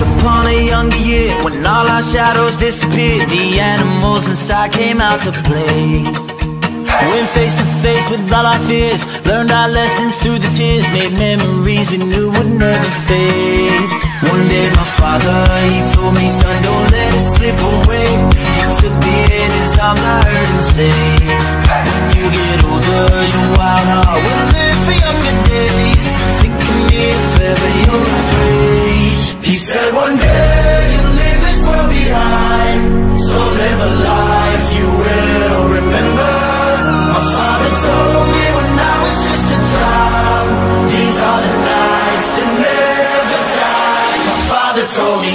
Once upon a younger year, when all our shadows disappeared, the animals inside came out to play. Went face to face with all our fears, learned our lessons through the tears, made memories we knew would never fade. Said one day you'll leave this world behind, so live a life you will remember. My father told me when I was just a child, these are the nights that never die. My father told me.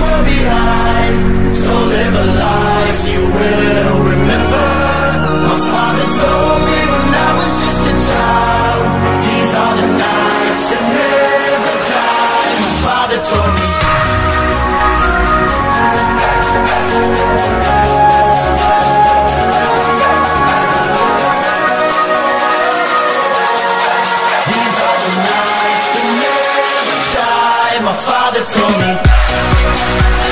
world behind. So live a life you will remember. My father told me when I was just a child These are the nights that never die. My father told me. These are the nights that never die. My father told me Bye.